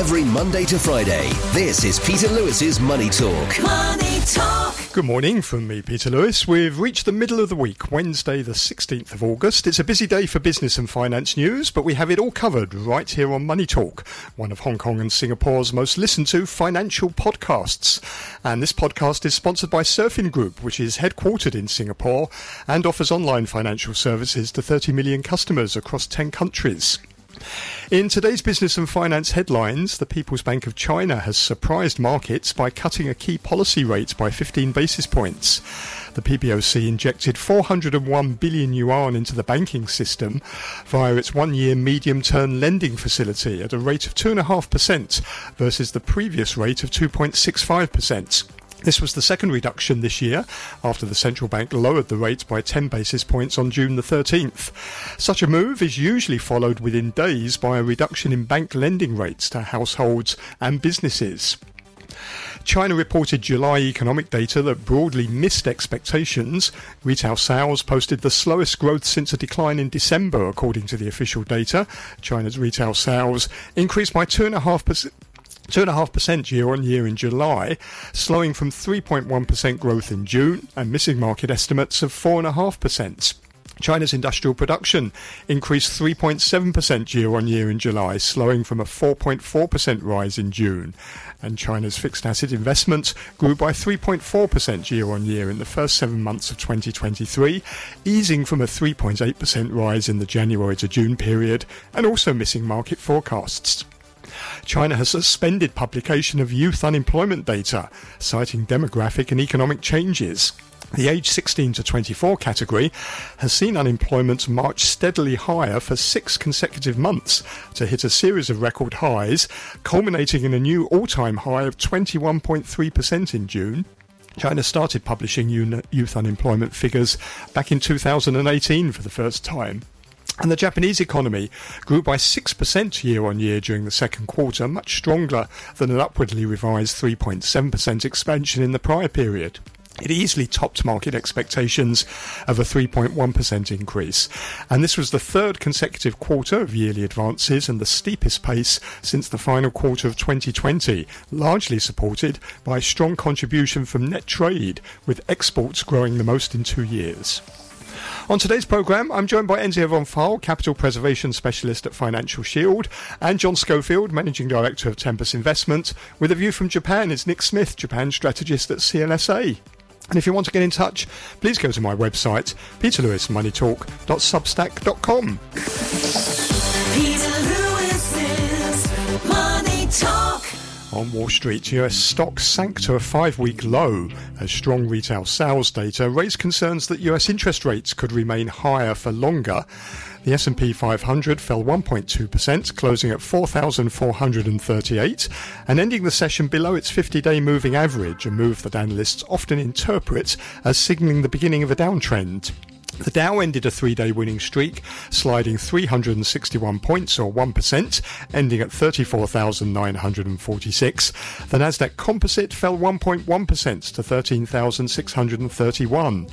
every Monday to Friday. This is Peter Lewis's Money Talk. Money Talk. Good morning from me, Peter Lewis. We've reached the middle of the week, Wednesday, the 16th of August. It's a busy day for business and finance news, but we have it all covered right here on Money Talk, one of Hong Kong and Singapore's most listened to financial podcasts. And this podcast is sponsored by Surfin Group, which is headquartered in Singapore and offers online financial services to 30 million customers across 10 countries. In today's business and finance headlines, the People's Bank of China has surprised markets by cutting a key policy rate by 15 basis points. The PBOC injected 401 billion yuan into the banking system via its one year medium term lending facility at a rate of 2.5% versus the previous rate of 2.65%. This was the second reduction this year after the central bank lowered the rate by 10 basis points on June the 13th. Such a move is usually followed within days by a reduction in bank lending rates to households and businesses. China reported July economic data that broadly missed expectations. Retail sales posted the slowest growth since a decline in December, according to the official data. China's retail sales increased by 2.5%. 2.5% year on year in July, slowing from 3.1% growth in June and missing market estimates of 4.5%. China's industrial production increased 3.7% year on year in July, slowing from a 4.4% rise in June. And China's fixed asset investments grew by 3.4% year on year in the first seven months of 2023, easing from a 3.8% rise in the January to June period and also missing market forecasts. China has suspended publication of youth unemployment data, citing demographic and economic changes. The age 16 to 24 category has seen unemployment march steadily higher for six consecutive months to hit a series of record highs, culminating in a new all time high of 21.3% in June. China started publishing youth unemployment figures back in 2018 for the first time. And the Japanese economy grew by 6% year on year during the second quarter, much stronger than an upwardly revised 3.7% expansion in the prior period. It easily topped market expectations of a 3.1% increase. And this was the third consecutive quarter of yearly advances and the steepest pace since the final quarter of 2020, largely supported by a strong contribution from net trade, with exports growing the most in two years. On today's programme, I'm joined by Enzio von Pfeil, Capital Preservation Specialist at Financial Shield, and John Schofield, Managing Director of Tempus Investment. With a view from Japan is Nick Smith, Japan Strategist at CLSA. And if you want to get in touch, please go to my website, peterlewismoneytalk.substack.com. Peter Money Talk. On Wall Street, US stocks sank to a five-week low as strong retail sales data raised concerns that US interest rates could remain higher for longer. The S&P 500 fell 1.2%, closing at 4,438 and ending the session below its 50-day moving average, a move that analysts often interpret as signaling the beginning of a downtrend. The Dow ended a three day winning streak, sliding 361 points or 1%, ending at 34,946. The Nasdaq Composite fell 1.1% to 13,631.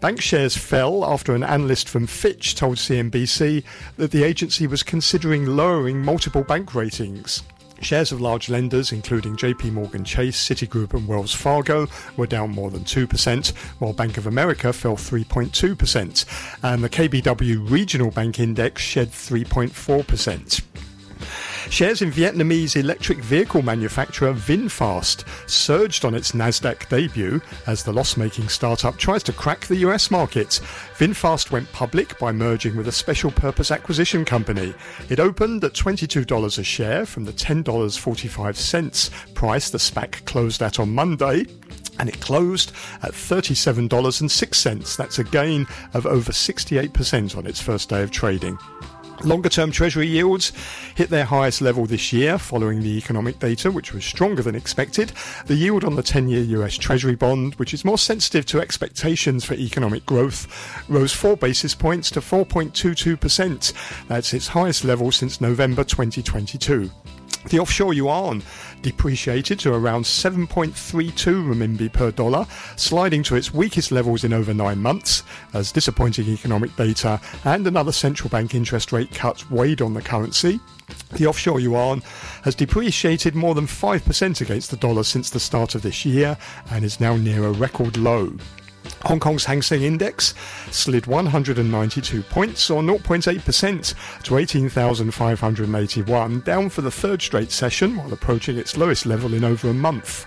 Bank shares fell after an analyst from Fitch told CNBC that the agency was considering lowering multiple bank ratings. Shares of large lenders, including JP Morgan Chase, Citigroup, and Wells Fargo, were down more than 2%, while Bank of America fell 3.2%, and the KBW Regional Bank Index shed 3.4%. Shares in Vietnamese electric vehicle manufacturer VinFast surged on its Nasdaq debut as the loss-making startup tries to crack the US market. VinFast went public by merging with a special purpose acquisition company. It opened at $22 a share from the $10.45 price the SPAC closed at on Monday and it closed at $37.06. That's a gain of over 68% on its first day of trading. Longer term Treasury yields hit their highest level this year following the economic data, which was stronger than expected. The yield on the 10 year US Treasury bond, which is more sensitive to expectations for economic growth, rose 4 basis points to 4.22%. That's its highest level since November 2022. The offshore yuan depreciated to around 7.32 renminbi per dollar, sliding to its weakest levels in over nine months, as disappointing economic data and another central bank interest rate cut weighed on the currency. The offshore yuan has depreciated more than 5% against the dollar since the start of this year and is now near a record low. Hong Kong's Hang Seng Index slid 192 points, or 0.8%, to 18,581, down for the third straight session while approaching its lowest level in over a month.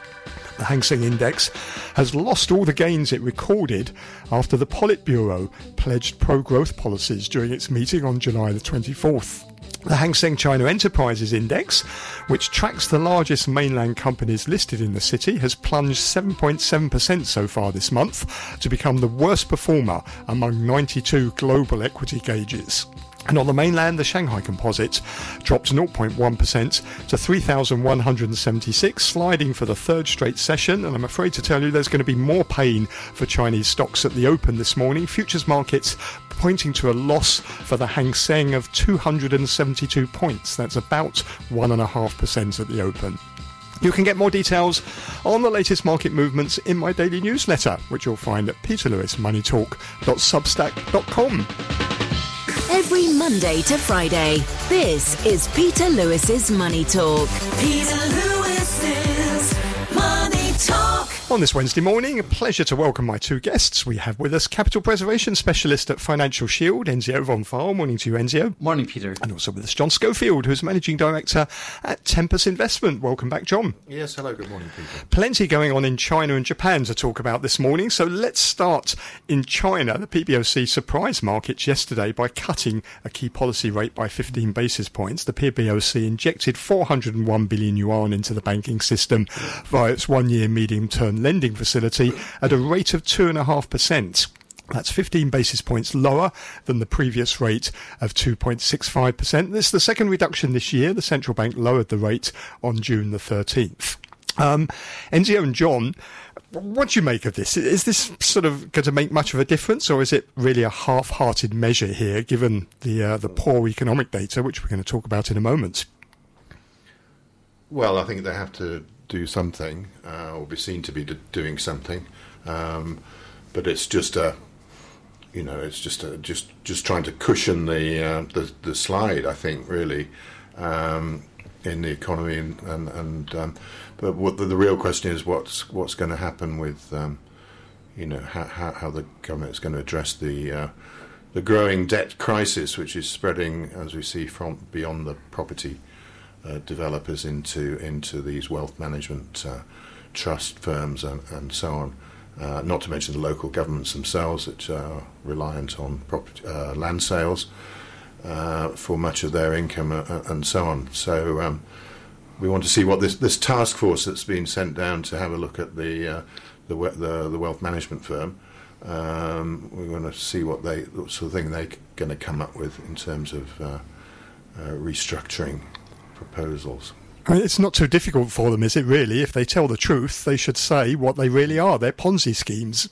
The Hang Seng Index has lost all the gains it recorded after the Politburo pledged pro growth policies during its meeting on July the 24th. The Hang Seng China Enterprises Index, which tracks the largest mainland companies listed in the city, has plunged 7.7% so far this month to become the worst performer among 92 global equity gauges. And on the mainland, the Shanghai Composite dropped 0.1% to 3,176, sliding for the third straight session. And I'm afraid to tell you there's going to be more pain for Chinese stocks at the open this morning. Futures markets pointing to a loss for the Hang Seng of 272 points. That's about 1.5% at the open. You can get more details on the latest market movements in my daily newsletter, which you'll find at peterlewismoneytalk.substack.com. Every Monday to Friday, this is Peter Lewis's Money Talk. Peter Lewis's Money Talk. On this Wednesday morning, a pleasure to welcome my two guests. We have with us capital preservation specialist at Financial Shield, Enzio von Pfeil. Morning to you, Enzio. Morning, Peter. And also with us, John Schofield, who's managing director at Tempus Investment. Welcome back, John. Yes, hello, good morning, Peter. Plenty going on in China and Japan to talk about this morning. So let's start in China. The PBOC surprised markets yesterday by cutting a key policy rate by 15 basis points. The PBOC injected 401 billion yuan into the banking system via its one year medium term lending facility at a rate of 2.5%. That's 15 basis points lower than the previous rate of 2.65%. This is the second reduction this year. The central bank lowered the rate on June the 13th. Um, Enzio and John, what do you make of this? Is this sort of going to make much of a difference, or is it really a half-hearted measure here, given the uh, the poor economic data, which we're going to talk about in a moment? Well, I think they have to do something, uh, or be seen to be d- doing something, um, but it's just a, you know, it's just a, just just trying to cushion the uh, the, the slide. I think really um, in the economy, and and, and um, but what the, the real question is what's what's going to happen with, um, you know, how, how how the government is going to address the. Uh, the growing debt crisis, which is spreading, as we see, from beyond the property uh, developers into into these wealth management uh, trust firms and, and so on. Uh, not to mention the local governments themselves, which are reliant on property, uh, land sales uh, for much of their income uh, and so on. So um, we want to see what this this task force that's been sent down to have a look at the the, the the wealth management firm. Um, we want to see what they what sort of thing they're going to come up with in terms of restructuring proposals. I mean, it's not too difficult for them, is it really? If they tell the truth, they should say what they really are. They're Ponzi schemes.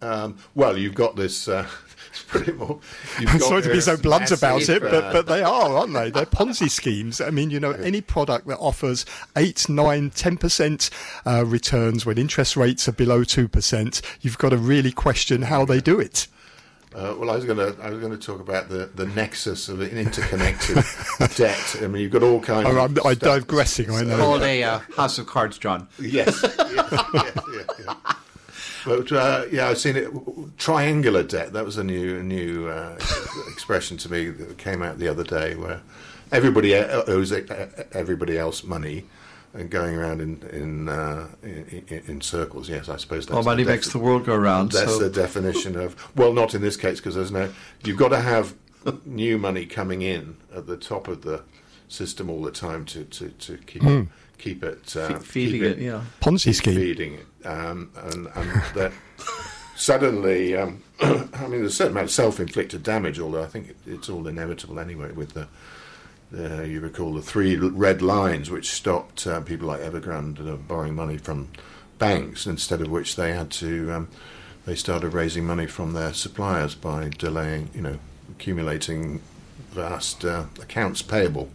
Um, well, you've got this. Uh, it's pretty I'm got sorry to be so blunt about it, but, uh, but they are, aren't they? They're Ponzi schemes. I mean, you know, any product that offers 8, 9, 10% uh, returns when interest rates are below 2%, you've got to really question how they do it. Uh, well, I was going to I was going to talk about the, the nexus of an interconnected debt. I mean, you've got all kinds. Oh, of I'm, I'm digressing, I know. Called a uh, House of Cards, John. Yes. yeah, yeah, yeah, yeah. But uh, yeah, I've seen it. Triangular debt. That was a new a new uh, expression to me that came out the other day, where everybody owes everybody else money. And going around in in, uh, in in in circles, yes, I suppose that's Well, money the makes the world go round. That's so the definition of well, not in this case because there's no. You've got to have new money coming in at the top of the system all the time to to, to keep it, keep it uh, fe- feeding keep it, yeah. Ponzi scheme. feeding it, um, and and that suddenly, um, I mean, there's a certain amount of self-inflicted damage. Although I think it, it's all inevitable anyway. With the, the you recall the three red lines which stopped uh, people like Evergrande uh, borrowing money from banks, instead of which they had to. Um, they started raising money from their suppliers by delaying, you know, accumulating vast uh, accounts payable.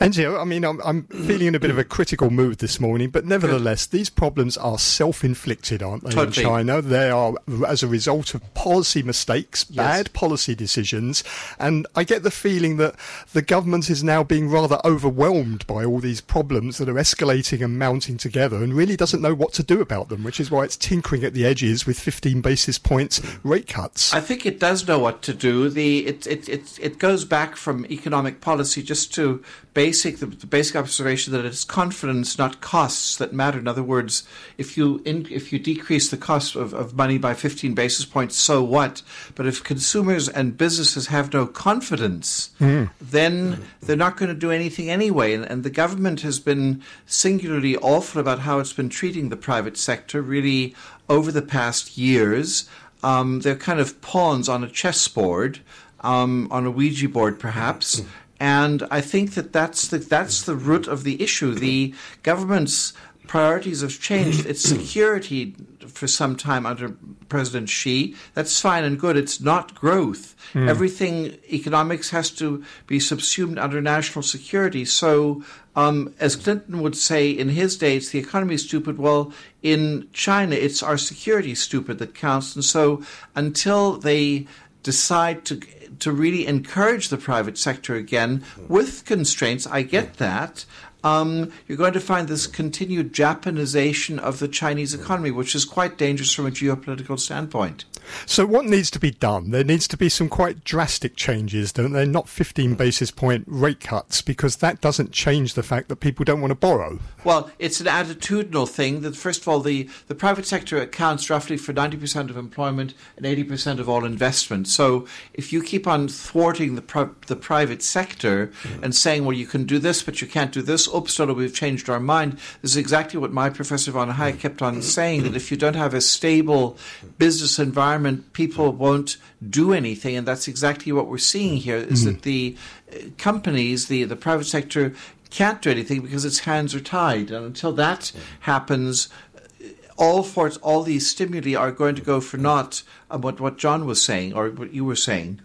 Enzio, I mean, I'm, I'm feeling in a bit of a critical mood this morning, but nevertheless, these problems are self-inflicted, aren't they? Totally. In China, they are as a result of policy mistakes, Yes. bad policy decisions, and I get the feeling that the government is now being rather overwhelmed by all these problems that are escalating and mounting together, and really doesn't know what to do about them, which is why it's tinkering at the edges with 15 basis points rate cuts. I think it does know what to do. The it it it, it goes back from economic policy just to basic the, the basic observation that it's confidence, not costs, that matter. In other words, if you in, if you decrease the cost of, of money by 15 basis points, so what? But if consumers and businesses have no confidence, then they're not going to do anything anyway. And, and the government has been singularly awful about how it's been treating the private sector, really over the past years. Um, they're kind of pawns on a chessboard, um, on a Ouija board, perhaps. And I think that that's the that's the root of the issue. The government's priorities have changed. It's security for some time under President Xi. That's fine and good. It's not growth. Everything economics has to be subsumed under national security. So, um, as Clinton would say in his day, it's the economy is stupid. Well, in China, it's our security stupid that counts. And so, until they decide to to really encourage the private sector again with constraints. I get that. Um, you're going to find this continued Japanization of the Chinese economy, which is quite dangerous from a geopolitical standpoint. So what needs to be done? There needs to be some quite drastic changes, don't there? Not 15 basis point rate cuts, because that doesn't change the fact that people don't want to borrow. Well, it's an attitudinal thing that, first of all, the, the private sector accounts roughly for 90% of employment and 80% of all investment. So if you keep on thwarting the, pri- the private sector and saying, well, you can do this, but you can't do this, oops, no, we've changed our mind, this is exactly what my professor von Hayek kept on saying, that if you don't have a stable business environment, people won't do anything. And that's exactly what we're seeing here, is that the uh, companies, the, the private sector, can't do anything because its hands are tied. And until that happens, all for all these stimuli are going to go for naught. What what John was saying, or what you were saying.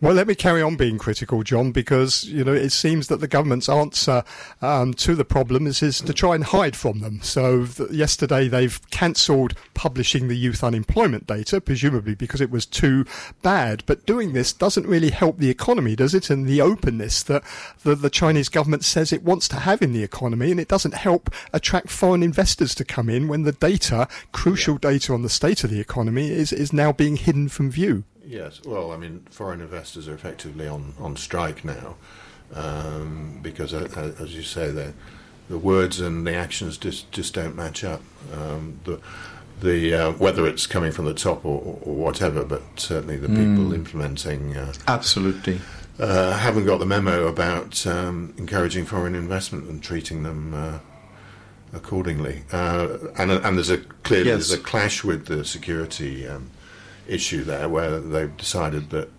Well, let me carry on being critical, John, because you know it seems that the government's answer um, to the problem is, is to try and hide from them. So th- yesterday they've cancelled publishing the youth unemployment data, presumably because it was too bad. But doing this doesn't really help the economy, does it? And the openness that the, the Chinese government says it wants to have in the economy, and it doesn't help attract foreign investors to come in when the data, crucial data on the state of the economy, is is now being hidden from view. Yes, well, I mean, foreign investors are effectively on, on strike now um, because, uh, as you say, the the words and the actions just, just don't match up. Um, the the uh, whether it's coming from the top or, or whatever, but certainly the people implementing uh, Absolutely. uh, haven't got the memo about um, encouraging foreign investment and treating them uh, accordingly. Uh, and and there's a clearly Yes. there's a clash with the security um, issue there, where they've decided that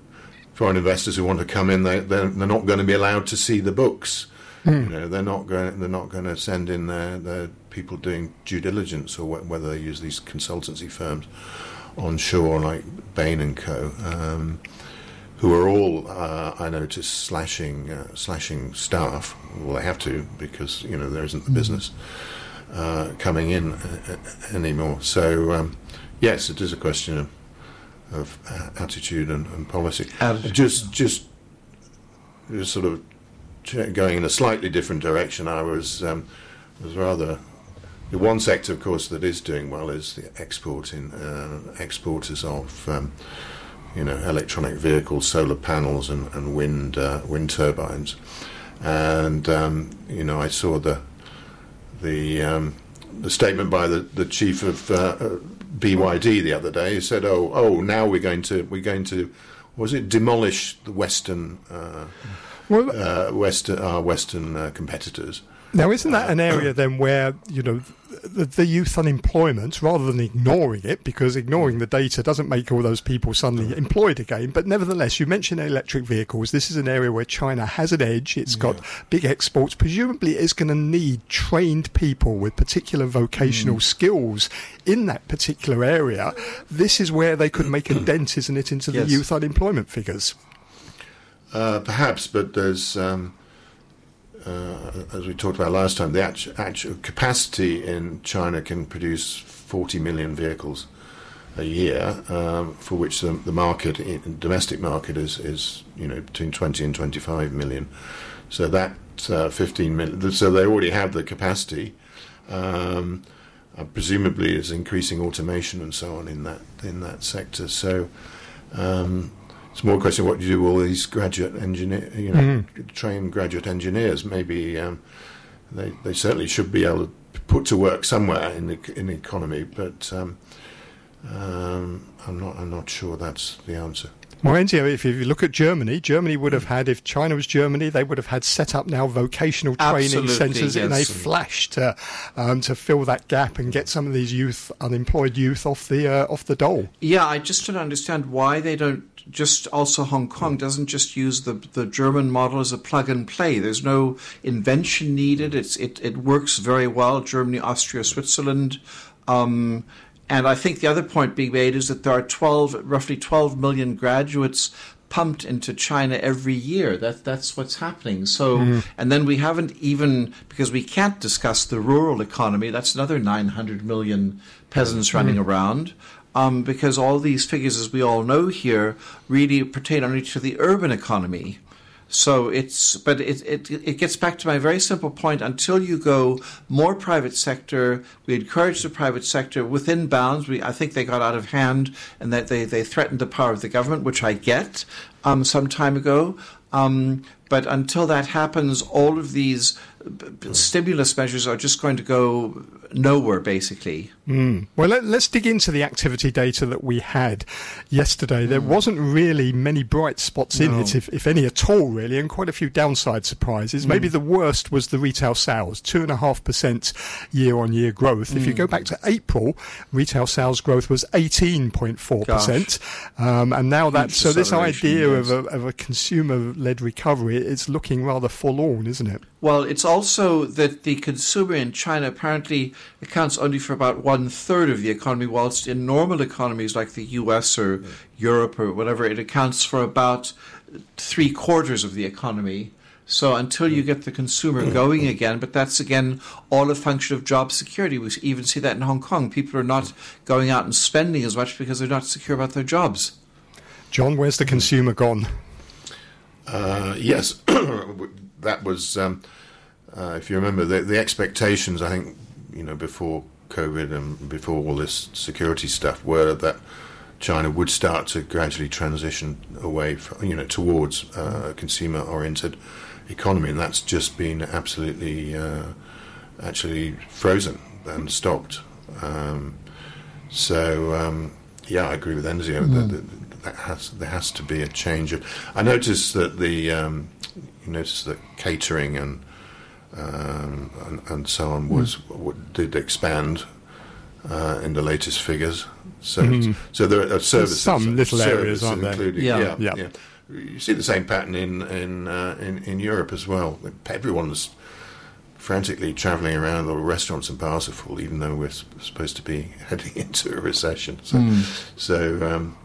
foreign investors who want to come in, they they're, they're not going to be allowed to see the books. You know, they're not going. They're not going to send in their, their people doing due diligence, or wh- whether they use these consultancy firms onshore like Bain and Co. Um, who are all, uh, I noticed, slashing uh, slashing staff. Well, they have to because you know there isn't the business uh, coming in uh, uh, anymore. So um, yes, it is a question of, of uh, attitude and, and policy. Attitude, just just just sort of going in a slightly different direction. I was um, was rather. The one sector, of course, that is doing well is the exporting uh, exporters of um, you know, electronic vehicles, solar panels, and, and wind uh, wind turbines. And um, you know, I saw the the um, the statement by the, the chief of uh, uh, BYD the other day. Said, "Oh, oh, now we're going to we're going to was it demolish the Western uh, Well, uh, Western our Western uh, competitors." Now, isn't that an area then where you know the, the youth unemployment, rather than ignoring it, because ignoring the data doesn't make all those people suddenly employed again. But nevertheless, you mentioned electric vehicles. This is an area where China has an edge. It's got big exports. Presumably, it's going to need trained people with particular vocational skills in that particular area. This is where they could make a dent, isn't it, into the Yes. youth unemployment figures? Uh, perhaps, but there's um, uh, as we talked about last time, the actual, actual capacity in China can produce 40 million vehicles a year, um, for which the, the market, domestic market, is, is you know between 20 and 25 million. So that uh, 15 million. So they already have the capacity. Um, uh, presumably, is increasing automation and so on in that in that sector. So. Um, it's more a question of what you do with all these graduate engineer, you know, mm-hmm. trained graduate engineers. Maybe um, they they certainly should be able to put to work somewhere in the in the economy, but um, um, I'm not I'm not sure that's the answer. Well, Enzio, if you look at Germany, Germany would have had, if China was Germany, they would have had set up now vocational training centres yes. in a flash to um, to fill that gap and get some of these youth, unemployed youth, off the uh, off the dole. Yeah, I just don't understand why they don't just also Hong Kong doesn't just use the the German model as a plug and play. There's no invention needed. It's it it works very well. Germany, Austria, Switzerland. Um, and I think the other point being made is that there are 12, roughly 12 million graduates pumped into China every year. That that's what's happening. So, mm. and then we haven't even because we can't discuss the rural economy. That's another 900 million peasants mm. running around. Um, because all these figures, as we all know here, really pertain only to the urban economy. So it's, but it, it, it gets back to my very simple point. Until you go more private sector, we encourage the private sector within bounds. We, I think they got out of hand and that they, they threatened the power of the government, which I get um, some time ago. Um, but until that happens, all of these stimulus measures are just going to go nowhere, basically. Mm. Well, let, us dig into the activity data that we had yesterday. Mm. There wasn't really many bright spots in no. it, if, if, any at all, really, and quite a few downside surprises. Mm. Maybe the worst was the retail sales, 2.5% year on year growth. If you go back to April, retail sales growth was 18.4%. Um, and now that's so this idea yes. of a, of a consumer led recovery, it's looking rather forlorn, isn't it? Well, it's also that the consumer in China apparently accounts only for about one third of the economy, whilst in normal economies like the US or. Europe or whatever, it accounts for about three quarters of the economy. So until you hmm. get the consumer hmm. going again, but that's again all a function of job security. We even see that in Hong Kong. People are not going out and spending as much because they're not secure about their jobs. John, where's the consumer gone? Uh, yes, that was, um, uh, if you remember, the, the, expectations, I think, you know, before COVID and before all this security stuff were that China would start to gradually transition away, from, you know, towards uh, a consumer-oriented economy, and that's just been absolutely, uh, actually frozen and stopped. Um, so, um, yeah, I agree with Enzio mm. that, that, that, has there has to be a change. I noticed that the um, you notice that catering and um, and, and, so on was mm. did expand uh, in the latest figures. So, mm. so there are services, some little areas, aren't there? Yeah. Yeah, yeah. yeah. You see the same pattern in in, uh, in in Europe as well. Everyone's frantically travelling around, all restaurants and bars are full, even though we're supposed to be heading into a recession. So, mm. so um,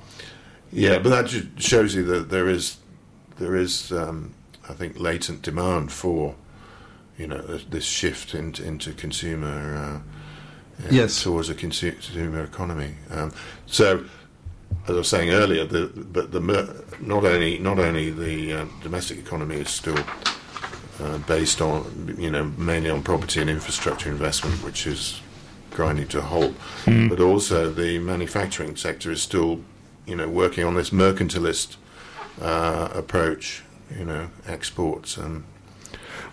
yeah, but that just shows you that there is there is um, I think, latent demand for, you know, this shift into, into consumer, uh, yes, towards a consumer economy. Um, so, as I was saying earlier, the, but the not only not only the uh, domestic economy is still uh, based on, you know, mainly on property and infrastructure investment, which is grinding to a halt, mm. but also the manufacturing sector is still, you know, working on this mercantilist uh, approach you know, exports and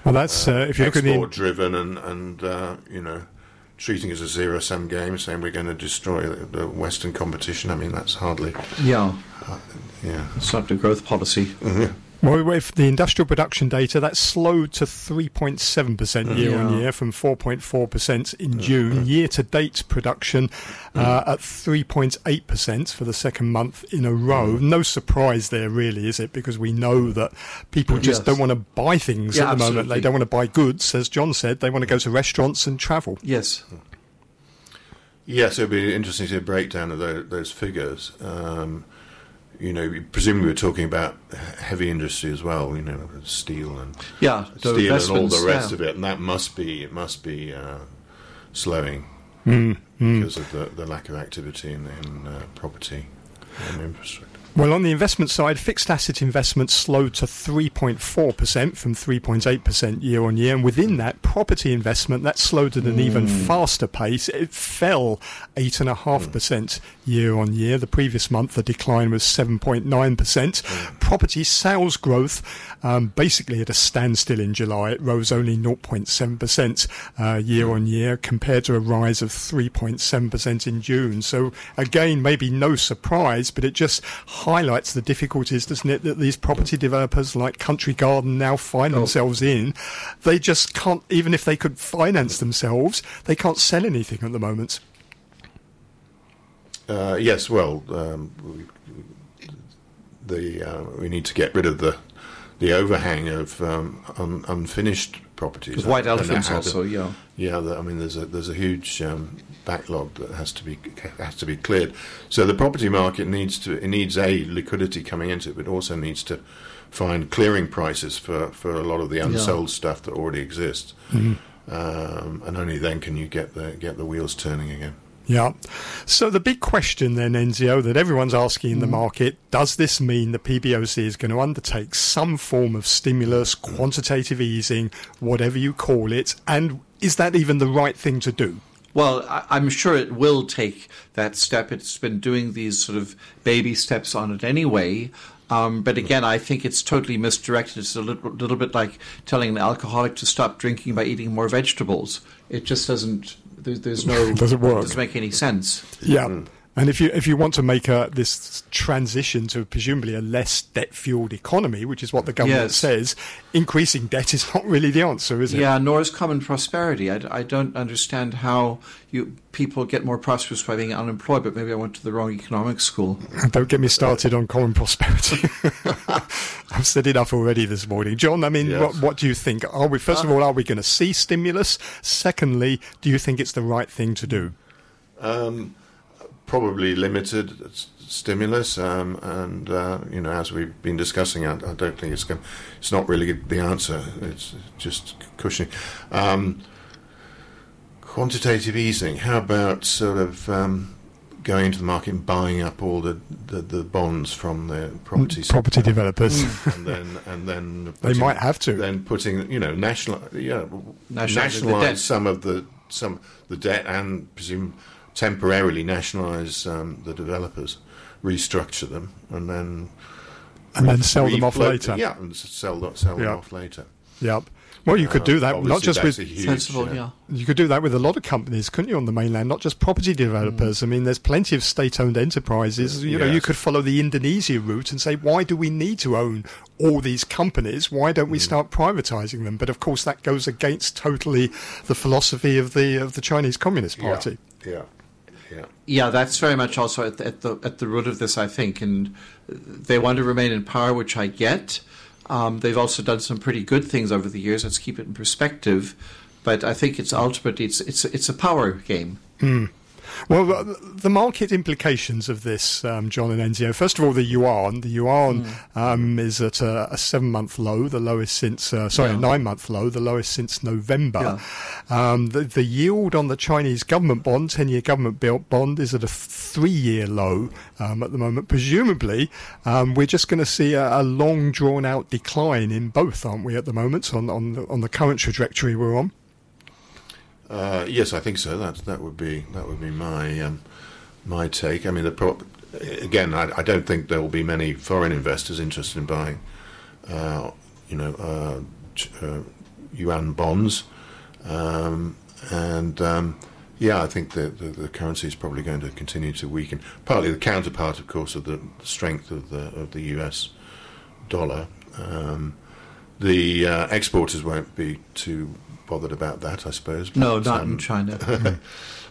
well, that's uh, if you look at the driven and and uh, you know treating it as a zero sum game, saying we're going to destroy the Western competition. I mean, that's hardly yeah, uh, yeah, it's not growth policy. Mm-hmm. Well, with the industrial production data, that slowed to 3.7% mm. year on year from 4.4% in mm. June. Year to date production uh, mm. at 3.8% for the second month in a row. No surprise there, really, is it? Because we know that people just yes. don't want to buy things yeah, at the moment. They don't want to buy goods, as John said. They want to go to restaurants and travel. Yes. Yes, it would be interesting to see a breakdown of those, those figures. Um, you know, presumably we're talking about heavy industry as well. You know, steel and yeah, steel and all the rest yeah. of it, and that must be it must be uh, slowing mm, mm. because of the, the lack of activity in, in uh, property and infrastructure. Well, on the investment side, fixed asset investments slowed to 3.4% from 3.8% year on year. And within that, property investment, that slowed at an mm. even faster pace. It fell 8.5% year on year. The previous month, the decline was 7.9%. Mm. Property sales growth, um, basically at a standstill in July. It rose only 0.7% uh, year on year compared to a rise of 3.7% in June. So, again, maybe no surprise, but it just highlights the difficulties, doesn't it, that these property developers like Country Garden now find oh. themselves in. They just can't, even if they could finance themselves, they can't sell anything at the moment. Uh, yes, well, um, we, the uh, we need to get rid of the the overhang of um, un, unfinished properties. With white elephants also, yeah. Yeah, the, I mean, there's a there's a huge um, backlog that has to be has to be cleared. So the property market needs to it needs a liquidity coming into it, but also needs to find clearing prices for, for a lot of the unsold yeah. stuff that already exists. Mm-hmm. Um, and only then can you get the get the wheels turning again. Yeah. So the big question then, Enzio, that everyone's asking in the mm. market, does this mean the PBOC is going to undertake some form of stimulus, quantitative easing, whatever you call it? And is that even the right thing to do? Well, I, am sure it will take that step. It's been doing these sort of baby steps on it anyway. Um, but again, I think it's totally misdirected. It's a little, little bit like telling an alcoholic to stop drinking by eating more vegetables. It just doesn't. There's, there's no. doesn't work. Doesn't make any sense. Yeah. Mm. And if you if you want to make a, this transition to presumably a less debt fueled economy, which is what the government yes. says, increasing debt is not really the answer, is it? Yeah, nor is common prosperity. I, I don't understand how you people get more prosperous by being unemployed, but maybe I went to the wrong economics school. don't get me started on common prosperity. I've said enough already this morning, John. I mean, yes. what, what, do you think? Are we first uh, of all are we going to see stimulus? Secondly, do you think it's the right thing to do? Um, probably limited stimulus, um, and uh, you know, as we've been discussing, I, I, don't think it's going. It's not really the answer. It's just cushioning. Um, quantitative easing. How about sort of um, going into the market and buying up all the, the, the bonds from the property property developers, and then and then putting, they might have to then putting you know national yeah nationalize some of the some the debt and presume temporarily nationalise um, the developers, restructure them, and then and then sell them off later. Yeah, and sell sell them off later. Yep. Well, you could do that uh, not just with huge, sensible, yeah. You could do that with a lot of companies, couldn't you, on the mainland? Not just property developers. Mm. I mean, there's plenty of state-owned enterprises. You yes. know, you could follow the Indonesia route and say, why do we need to own all these companies? Why don't we mm. start privatizing them? But of course, that goes against totally the philosophy of the of the Chinese Communist Party. Yeah. yeah. Yeah. yeah, that's very much also at the, at the at the root of this, I think, and they want to remain in power, which I get. Um, they've also done some pretty good things over the years. Let's keep it in perspective, but I think it's ultimately it's it's it's a power game. Mm. Well, the market implications of this, um, John and Enzio. First of all, the yuan. The yuan mm. um, is at a, a seven-month low, the lowest since uh, sorry, yeah. a nine-month low, the lowest since November. Yeah. Um, the, the, yield on the Chinese government bond, ten-year government bond, is at a three-year low um, at the moment. Presumably, um, we're just going to see a, a long, drawn-out decline in both, aren't we? At the moment, on on the, on the current trajectory we're on. Uh, yes, I think so. That that would be that would be my um, my take. I mean, the again, I, I, don't think there will be many foreign investors interested in buying, uh, you know, uh, uh yuan bonds, um, and um, yeah, I think the, the, the currency is probably going to continue to weaken. Partly the counterpart, of course, of the strength of the of the U.S. dollar. Um, the uh, exporters won't be too bothered about that, I suppose. But, no, not um, in China.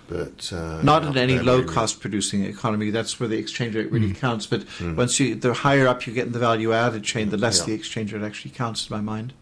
but uh, not in any low-cost producing economy. That's where the exchange rate really mm. counts. But mm. once you, the higher up you get in the value-added chain, the less yeah. the exchange rate actually counts, in my mind.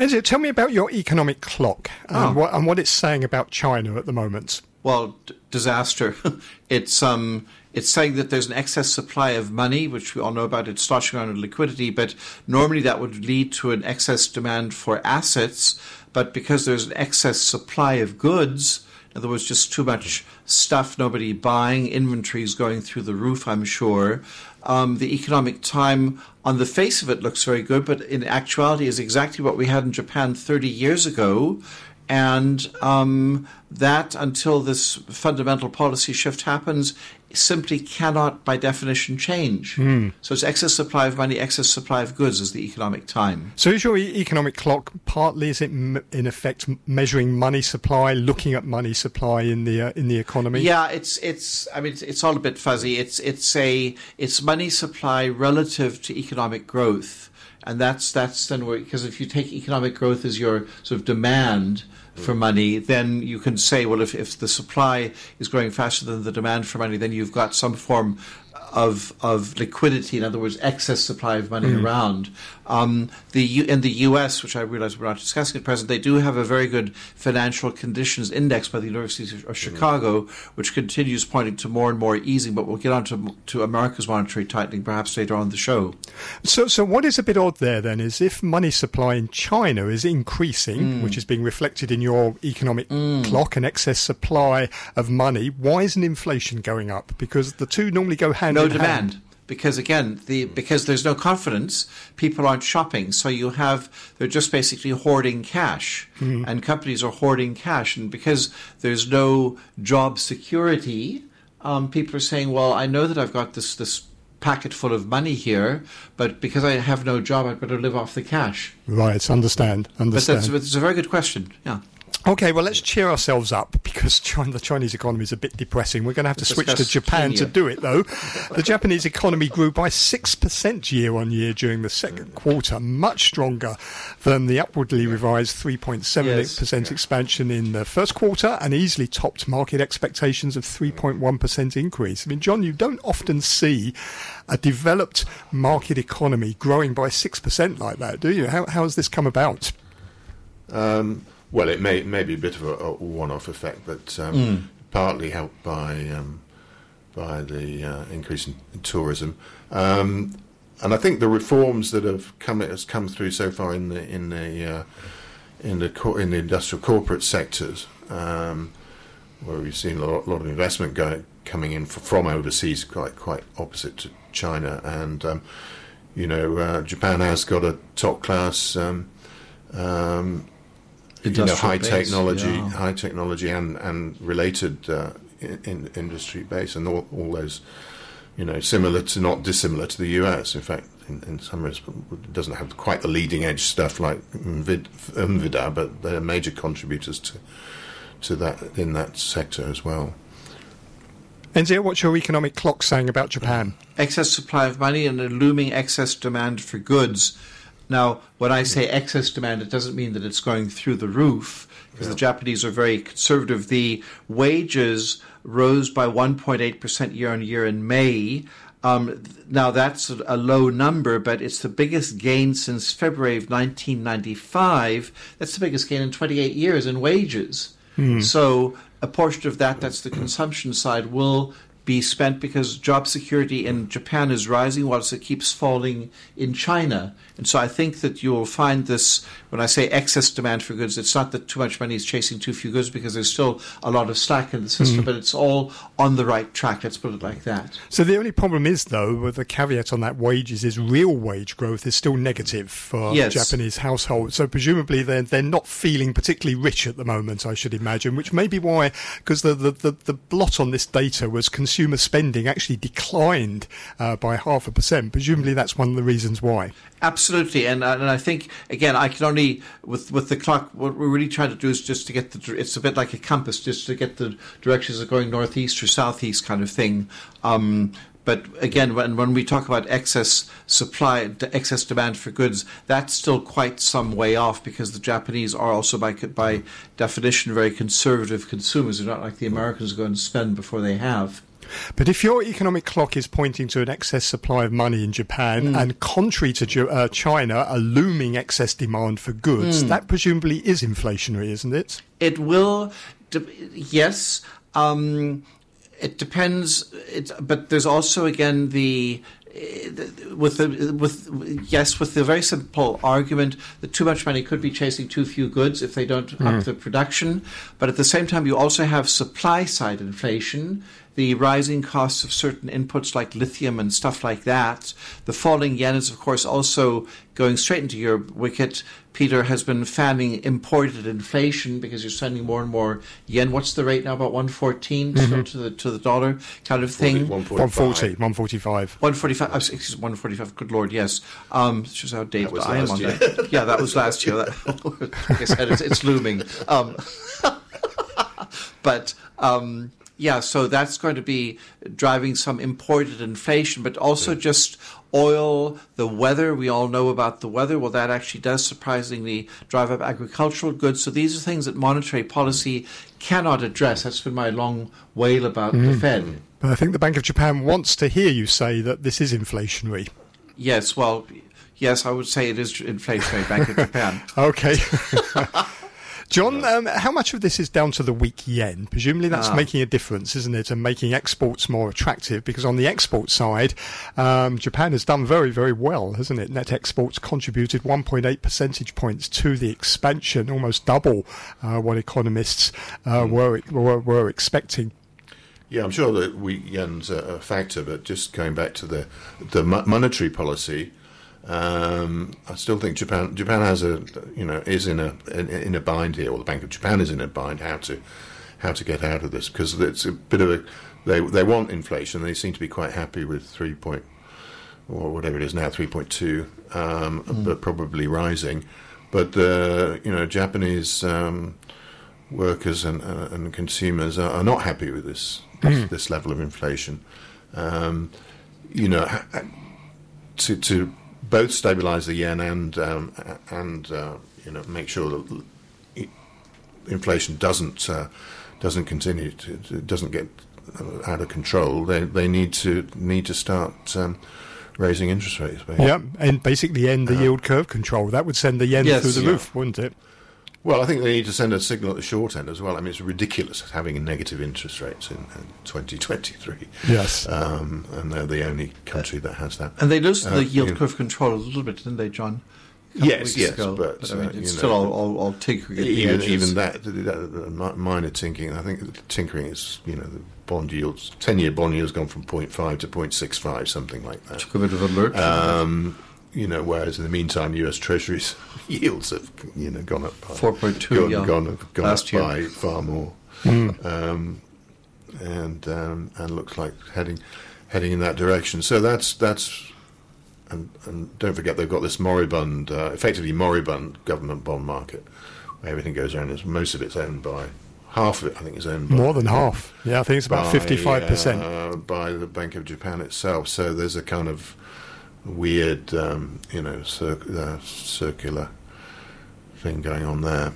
Enzio, tell me about your economic clock and, oh. what, and what it's saying about China at the moment. Well, d- disaster. it's um, it's saying that there's an excess supply of money, which we all know about. It's sloshing around in liquidity, but normally that would lead to an excess demand for assets. But because there's an excess supply of goods, in other words, just too much stuff, nobody buying, inventories going through the roof, I'm sure. Um, the economic time, on the face of it, looks very good, but in actuality, is exactly what we had in Japan 30 years ago. And um, that, until this fundamental policy shift happens, simply cannot, by definition, change. Mm. So it's excess supply of money, excess supply of goods is the economic time. So is your economic clock partly, is it m- in effect measuring money supply, looking at money supply in the uh, in the economy? Yeah, it's it's. I mean, it's, it's all a bit fuzzy. It's it's a it's money supply relative to economic growth and that's that's then where because if you take economic growth as your sort of demand for money, then you can say, well, if, if the supply is growing faster than the demand for money, then you've got some form of of liquidity, in other words, excess supply of money mm. around. Um, the in the U.S., which I realize we're not discussing at present, they do have a very good financial conditions index by the University of mm-hmm. Chicago, mm. which continues pointing to more and more easing. But we'll get on to, to America's monetary tightening perhaps later on the show. So, so what is a bit odd there then is if money supply in China is increasing, mm. which is being reflected in your economic mm. clock, and excess supply of money, why isn't inflation going up? Because the two normally go hand no in demand. hand because again the because there's no confidence people aren't shopping. So you have they're just basically hoarding cash. Mm-hmm. and companies are hoarding cash. And because there's no job security um, people are saying well i know that i've got this this packet full of money here but because i have no job i'd better live off the cash. Right. Understand. Understand. but that's, that's a very good question. Yeah Okay, well, let's cheer ourselves up because China, the Chinese economy is a bit depressing. We're going to have to switch to Japan Kenya. to do it, though. the Japanese economy grew by 6% year on year during the second quarter, much stronger than the upwardly revised 3.7% yes. expansion in the first quarter and easily topped market expectations of 3.1% increase. I mean, John, you don't often see a developed market economy growing by 6% like that, do you? How, how has this come about? Um, well, it may may be a bit of a, a one-off effect, but um, mm. partly helped by um, by the uh, increase in, in tourism, um, and I think the reforms that have come has come through so far in the in the uh, in the in the industrial corporate sectors, um, where we've seen a lot, lot of investment going coming in from overseas, quite quite opposite to China, and um, you know uh, Japan has got a top class. Um, um you know, high base, technology, yeah. high technology, and and related uh, in, in industry base, and all, all, those, you know, similar to not dissimilar to the US. In fact, in, in some respects, it doesn't have quite the leading edge stuff like Nvidia, but they're major contributors to to that in that sector as well. Enzio, what's your economic clock saying about Japan? Excess supply of money and a looming excess demand for goods now, when I say excess demand, it doesn't mean that it's going through the roof because yeah. the Japanese are very conservative. The wages rose by 1.8% year on year in May. Um, now, that's a low number, but it's the biggest gain since February of 1995. That's the biggest gain in 28 years in wages. Hmm. So, a portion of that, that's the consumption side, will be spent because job security in Japan is rising whilst it keeps falling in China. And so I think that you'll find this when I say excess demand for goods, it's not that too much money is chasing too few goods because there's still a lot of slack in the system, mm. but it's all on the right track. Let's put it like that. So the only problem is, though, with the caveat on that wages is real wage growth is still negative for yes. Japanese households. So presumably they're, they're not feeling particularly rich at the moment, I should imagine, which may be why, because the, the, the, the blot on this data was consumer spending actually declined uh, by half a percent. Presumably that's one of the reasons why. Absolutely, and and I think again, I can only with with the clock. What we're really trying to do is just to get the. It's a bit like a compass, just to get the directions of going northeast or southeast, kind of thing. Um, but again, when, when we talk about excess supply, excess demand for goods, that's still quite some way off because the Japanese are also, by by definition, very conservative consumers. They're not like the Americans go and spend before they have. But if your economic clock is pointing to an excess supply of money in Japan mm. and contrary to uh, China, a looming excess demand for goods, mm. that presumably is inflationary, isn't it? It will, yes. Um, it depends. It, but there's also again the with the with yes with the very simple argument that too much money could be chasing too few goods if they don't mm. up the production but at the same time you also have supply side inflation the rising costs of certain inputs like lithium and stuff like that. The falling yen is, of course, also going straight into your wicket. Peter has been fanning imported inflation because you're sending more and more yen. What's the rate now? About 114 mm-hmm. to the to the dollar kind of thing. 140, 145. 145. Oh, excuse 145. Good lord, yes. Um, it's just how dated I am on year. that. yeah, that was last year. That, like I said, it's, it's looming. Um, but um, yeah, so that's going to be driving some imported inflation, but also just oil, the weather. We all know about the weather. Well, that actually does surprisingly drive up agricultural goods. So these are things that monetary policy cannot address. That's been my long wail about mm. the Fed. But I think the Bank of Japan wants to hear you say that this is inflationary. Yes, well, yes, I would say it is inflationary, Bank of Japan. okay. John, um, how much of this is down to the weak yen? Presumably that's ah. making a difference, isn't it, and making exports more attractive? Because on the export side, um, Japan has done very, very well, hasn't it? Net exports contributed 1.8 percentage points to the expansion, almost double uh, what economists uh, mm. were, were, were expecting. Yeah, I'm sure that weak yen's a factor, but just going back to the the monetary policy, um, I still think Japan Japan has a you know is in a in, a bind here, or the Bank of Japan is in a bind how to how to get out of this because it's a bit of a they they want inflation. They seem to be quite happy with three point or whatever it is now three point two, um, mm. but probably rising. But the you know Japanese um, workers and uh, and consumers are, are, not happy with this mm. this, level of inflation. Um, you know to to both stabilise the yen and um, and uh, you know make sure that inflation doesn't uh, doesn't continue to, doesn't get out of control. They they need to need to start. Um, raising interest rates. Basically. Yeah, and basically end the yield curve control. That would send the yen yes, through the yeah. roof, wouldn't it? Well, I think they need to send a signal at the short end as well. I mean, it's ridiculous having negative interest rates in, in 2023. Yes. Um, and they're the only country that has that. And they loosened uh, the yield curve control a little bit, didn't they, John? Yes, yes, ago, but, but I mean, uh, it's still know, all, all, all, tinkering. Even, even that, that, minor tinkering. I think tinkering is, you know, the bond yields, ten-year bond yields gone from 0.5 to 0.65, something like that. Took a bit of a lurch. Um, you know, whereas in the meantime, U.S. Treasuries yields have, you know, gone up by four point two, gone, gone, gone up year. by far more, mm. um, and um, and looks like heading heading in that direction. So that's that's. And, and don't forget they've got this moribund, uh, effectively moribund government bond market, where everything goes around. Most of it's owned by half of it, I think, is owned by, more than half. Yeah, I think it's about fifty-five percent uh, by the Bank of Japan itself. So there's a kind of weird, um, you know, cir- uh, circular thing going on there.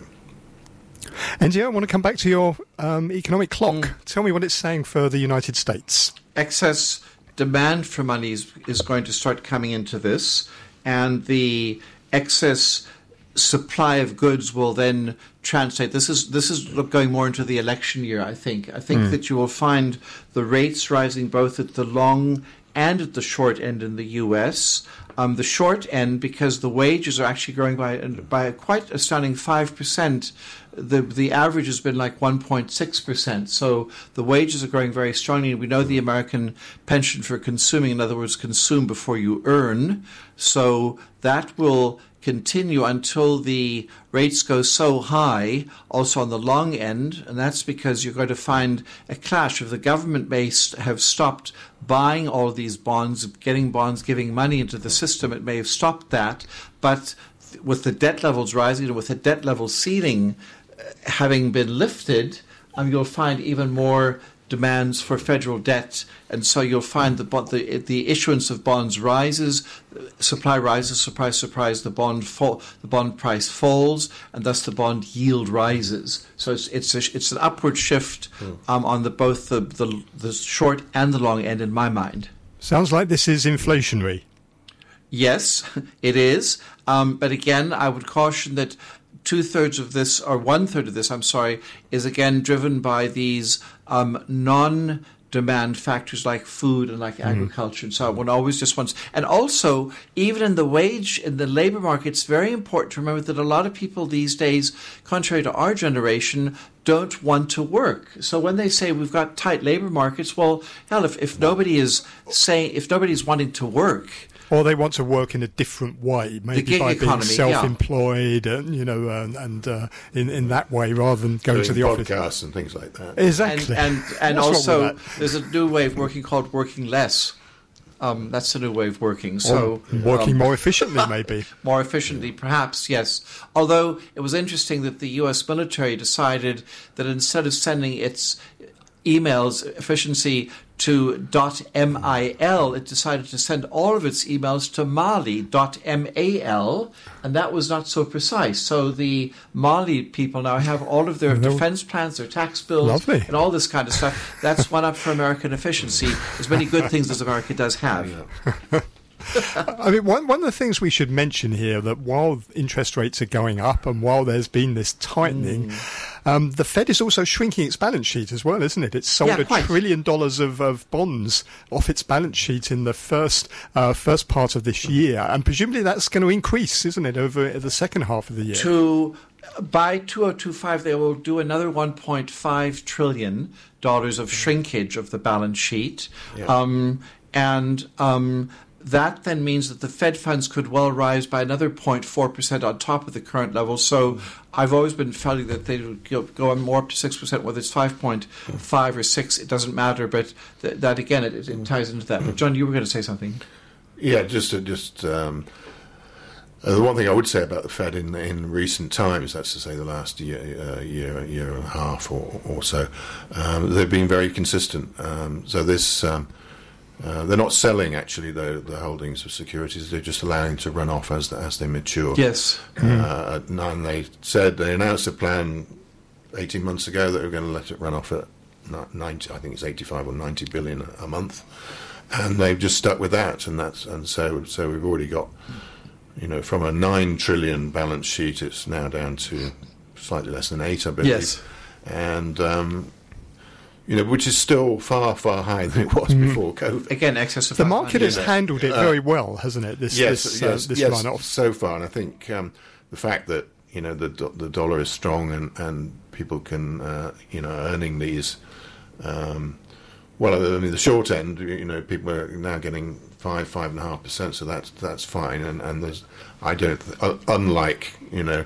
And yeah, I want to come back to your um, economic clock. Mm. Tell me what it's saying for the United States. Excess demand for money is, is going to start coming into this, and the excess supply of goods will then translate. This is this is going more into the election year. I think. I think mm. that you will find the rates rising both at the long and at the short end in the U.S. Um, the short end, because the wages are actually growing by by quite astounding five percent. The the average has been like 1.6 percent. So the wages are growing very strongly. We know the American pension for consuming, in other words, consume before you earn. So that will continue until the rates go so high, also on the long end, and that's because you're going to find a clash. If the government may have stopped buying all these bonds, getting bonds, giving money into the system, it may have stopped that. But with the debt levels rising and with the debt level ceiling uh, having been lifted, um, you'll find even more demands for federal debt, and so you'll find the the, the issuance of bonds rises, supply rises, surprise, surprise, the bond fall, the bond price falls, and thus the bond yield rises. So it's it's a, it's an upward shift hmm. um, on the both the, the the short and the long end in my mind. Sounds like this is inflationary. Yes, it is. Um, but again, I would caution that two thirds of this, or one third of this, I'm sorry, is again driven by these um, non demand factors like food and like agriculture and so on. One always just wants, and also even in the wage in the labor market, it's very important to remember that a lot of people these days, contrary to our generation, don't want to work. So when they say we've got tight labor markets, well, hell, if, if nobody is saying if nobody's wanting to work, or they want to work in a different way, maybe by economy, being self-employed, and you know, and, and uh, in in that way rather than going Doing to the office. and things like that. Exactly. and and, and What's wrong with also there's a new way of working called working less. Um, that's a new way of working. So Or working um, more efficiently, maybe. more efficiently, perhaps, yes. Although it was interesting that the US military decided that instead of sending its emails efficiency to .mil, it decided to send all of its emails to Mali .mal, and that was not so precise. So the Mali people now have all of their No. defense plans, their tax bills, Lovely. and all this kind of stuff. That's one up for American efficiency. As many good things as America does have. I mean, one, one of the things we should mention here that while interest rates are going up and while there's been this tightening, Mm. um, the Fed is also shrinking its balance sheet as well, isn't it? It's sold Yeah, a quite. trillion dollars of, of bonds off its balance sheet in the first uh, first part of this year, and presumably that's going to increase, isn't it, over the second half of the year? to by 2025 they will do another 1.5 trillion dollars of shrinkage of the balance sheet um, and um, that then means that the Fed funds could well rise by another 0.4% on top of the current level. So I've always been feeling that they would go, on more up to 6%, whether it's 5.5 or 6, it doesn't matter. But th- that, again, it, it ties into that. But John, you were going to say something. Yeah, just to, just um, uh, the one thing I would say about the Fed in in recent times, that's to say the last year, uh, year, year and a half or, or so, um, they've been very consistent. Um, so this. Uh, they're not selling actually the, the holdings of securities; they're just allowing to run off as as they mature. Yes. Uh, and they said they announced a plan 18 months ago that they were going to let it run off at 90, I think it's 85 or 90 billion a- a month, and they've just stuck with that. And that's and so so we've already got, you know, from a nine trillion balance sheet, it's now down to slightly less than eight, I believe. Yes. and um, you know, which is still far far higher than it was before COVID. Again, excess of the market has handled it very well, hasn't it? This yes, this, yes, uh, this yes, run-off. so far, and I think um, the fact that you know the do- the dollar is strong and and people can uh, you know earning these. Um, well, I mean, the short end, you know, people are now getting five, five and a half percent, so that's that's fine. And and there's, I don't, uh, unlike you know,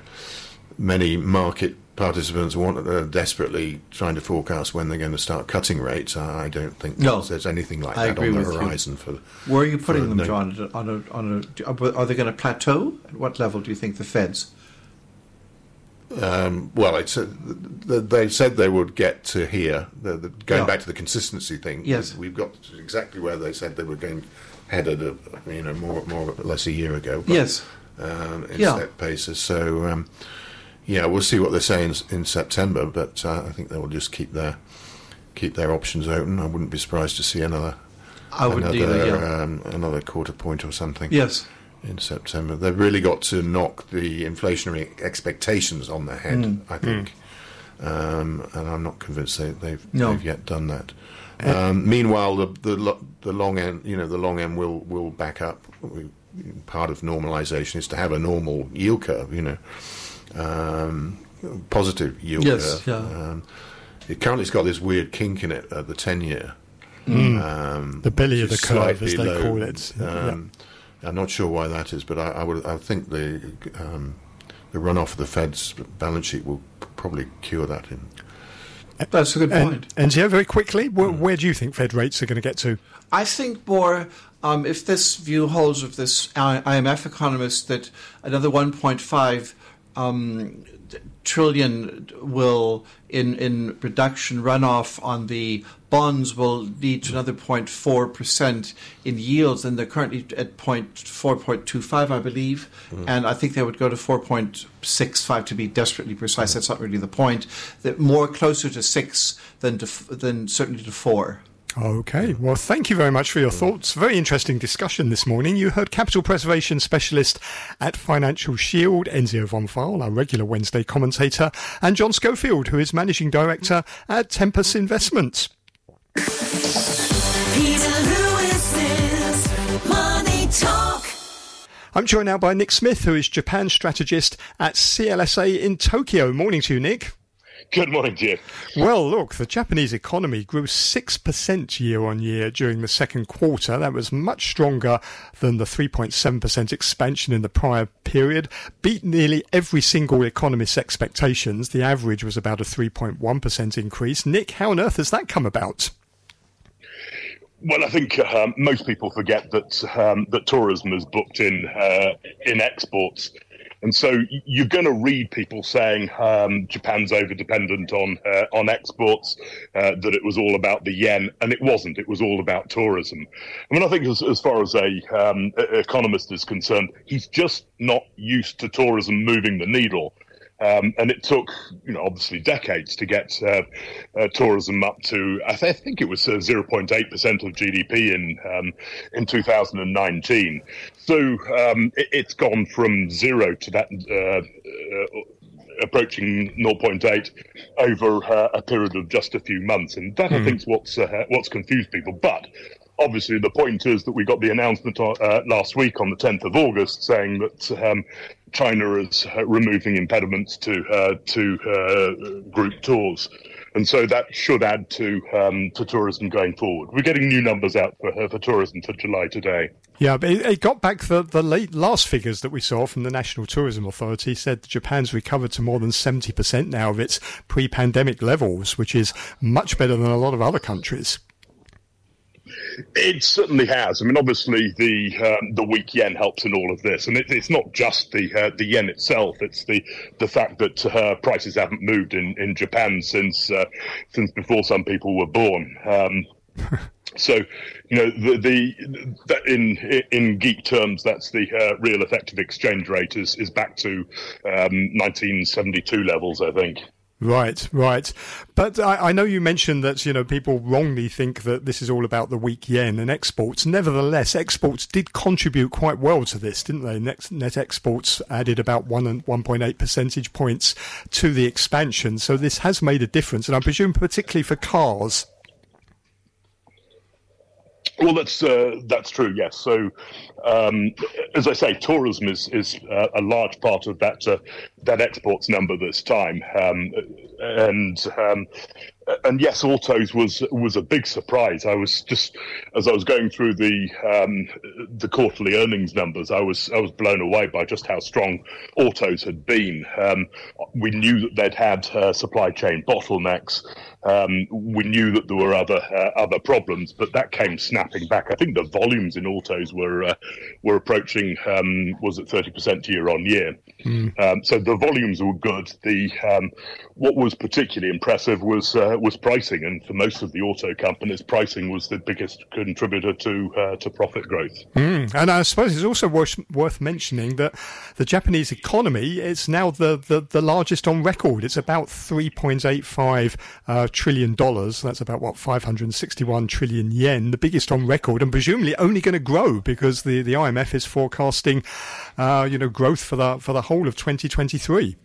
many market participants want uh, desperately trying to forecast when they're going to start cutting rates. I I don't think No. there's anything like I that on the with you. horizon for. Where are you putting them, no- John? On a, on a, are they going to plateau? At what level do you think the Feds? Um, well, it's, uh, th- they said they would get to here. The, the, going back to the consistency thing, Yes. we've got exactly where they said they were going headed, uh, you know, more more or less a year ago. but, Yes. um, in Yeah. step paces. So, um, yeah, we'll see what they say in, in September. But uh, I think they will just keep their keep their options open. I wouldn't be surprised to see another I would another either, yeah. um, another quarter point or something Yes. in September. They've really got to knock the inflationary expectations on their head, Mm. I think. Um, and I'm not convinced they, they've No. they've yet done that. Um, meanwhile, the, the the long end, you know, the long end will will back up. We, part of normalisation is to have a normal yield curve, you know, um, positive yield Yes, curve. yeah. Um, it currently has got this weird kink in it at the ten year. Um, The belly of the curve, as they low. call it. Um, I'm not sure why that is, but I, I would I think the um, the runoff of the Fed's balance sheet will probably cure that. In That's a good point. and yeah, very quickly, where, Hmm. where do you think Fed rates are going to get to? I think more, um, if this view holds of this IMF economist, that another 1.5 um, trillion will, in, in reduction runoff on the bonds, will lead to another 0.4% in yields, and they're currently at 0.4.25, I believe. And I think they would go to 4.65 to be desperately precise. That's not really the point. That more closer to 6 than, to, f- than certainly to 4. Okay, well, thank you very much for your thoughts. Very interesting discussion this morning. You heard capital preservation specialist at Financial Shield, Enzio von Pfeil, our regular Wednesday commentator, and John Schofield, who is managing director at Tempus Investments. I'm joined now by Nick Smith, who is Japan strategist at CLSA in Tokyo. Morning to you, Nick. Good morning to you. Well, look, the Japanese economy grew 6% year on year during the second quarter. That was much stronger than the 3.7% expansion in the prior period, beat nearly every single economist's expectations. The average was about a 3.1% increase. Nick, how on earth has that come about? Well, I think um, most people forget that um, that tourism is booked in uh, in exports, and so you're going to read people saying um, Japan's over dependent on uh, on exports, uh, that it was all about the yen, and it wasn't. It was all about tourism. I mean, I think as, as far as a um, economist is concerned, he's just not used to tourism moving the needle. Um, and it took, you know, obviously decades to get uh, uh, tourism up to. I, th- I think it was 0.8 uh, percent of GDP in um, in 2019. So um, it, has gone from zero to that. Uh, uh, approaching 0.8 over uh, a period of just a few months, and that I hmm. think is what's what's confused people. But obviously, the point is that we got the announcement uh, last week on the 10th of August saying that um, China is uh, removing impediments to uh, to uh, group tours, and so that should add to um, to tourism going forward. We're getting new numbers out for, for tourism for July today. Yeah, but it, it got back the the late, last figures that we saw from the National Tourism Authority said Japan's recovered to more than seventy percent now of its pre-pandemic levels, which is much better than a lot of other countries. It certainly has. I mean, obviously the um, the weak yen helps in all of this, and it, it's not just the uh, the yen itself. It's the the fact that uh, prices haven't moved in, in Japan since uh, since before some people were born. Um, so, you know, the, the, in in geek terms, that's the uh, real effective exchange rate is is back to um, 1972 levels, I think. Right, right. But I, I, know you mentioned that, you know, people wrongly think that this is all about the weak yen and exports. Nevertheless, exports did contribute quite well to this, didn't they? Net, net exports added about 1 and 1.8 percentage points to the expansion. So this has made a difference. And I presume particularly for cars. Well, that's uh, that's true. Yes. So, um, as I say, tourism is is uh, a large part of that uh, that exports number this time, um, and um, and yes, autos was was a big surprise. I was just as I was going through the um, the quarterly earnings numbers, I was I was blown away by just how strong autos had been. Um, we knew that they'd had uh, supply chain bottlenecks. Um, we knew that there were other uh, other problems, but that came snapping back. I think the volumes in autos were uh, were approaching um, was it thirty percent year on year. Mm. so the volumes were good. The um, what was particularly impressive was uh, was pricing, and for most of the auto companies, pricing was the biggest contributor to uh, to profit growth. Mm. And I suppose it's also worth, worth mentioning that the Japanese economy is now the, the, the largest on record. It's about three point eight five uh, trillion dollars. That's about what 561 trillion yen, the biggest on record, and presumably only going to grow because the, the IMF is forecasting, uh, you know, growth for the for the whole of 2023.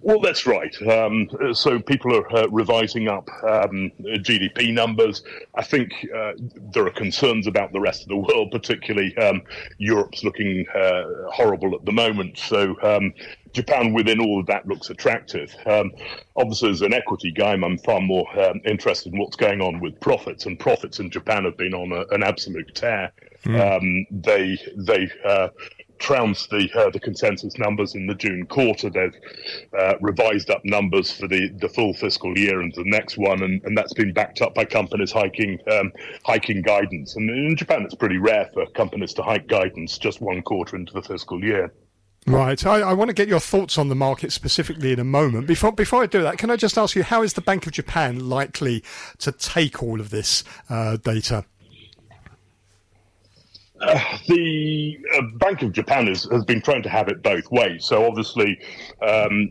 Well, that's right. Um, so people are uh, revising up um, GDP numbers. I think uh, there are concerns about the rest of the world, particularly um, Europe's looking uh, horrible at the moment. So um, Japan, within all of that, looks attractive. Um, obviously, as an equity guy, I'm far more um, interested in what's going on with profits, and profits in Japan have been on a, an absolute tear. Mm. they they uh, trounced the uh, the consensus numbers in the June quarter. They've uh, revised up numbers for the, the full fiscal year and the next one, and, and that's been backed up by companies hiking um, hiking guidance. And in Japan, it's pretty rare for companies to hike guidance just one quarter into the fiscal year. Right. I, I, want to get your thoughts on the market specifically in a moment. Before before I do that, can I just ask you how is the Bank of Japan likely to take all of this uh, data? Uh, the uh, Bank of Japan has, has been trying to have it both ways. So obviously, um,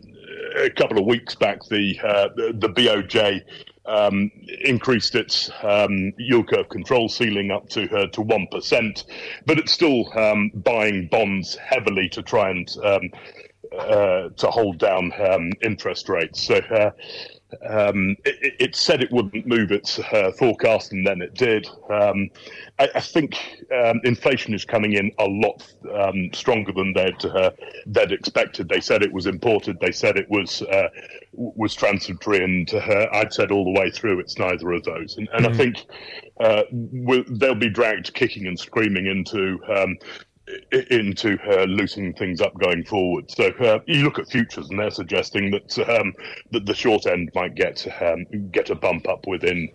a couple of weeks back, the uh, the, the, BOJ um, increased its um, yield curve control ceiling up to uh, to one percent, but it's still um, buying bonds heavily to try and um, uh, to hold down um, interest rates. So uh, um, it, it, said it wouldn't move its uh, forecast, and then it did. Um, I, I, think um, inflation is coming in a lot um, stronger than they'd uh, they'd expected. They said it was imported. They said it was uh, was transitory, and uh, I'd said all the way through it's neither of those. And, and mm. I think uh, they'll be dragged kicking and screaming into um, into uh, loosening things up going forward. So uh, you look at futures, and they're suggesting that um, that the short end might get um, get a bump up within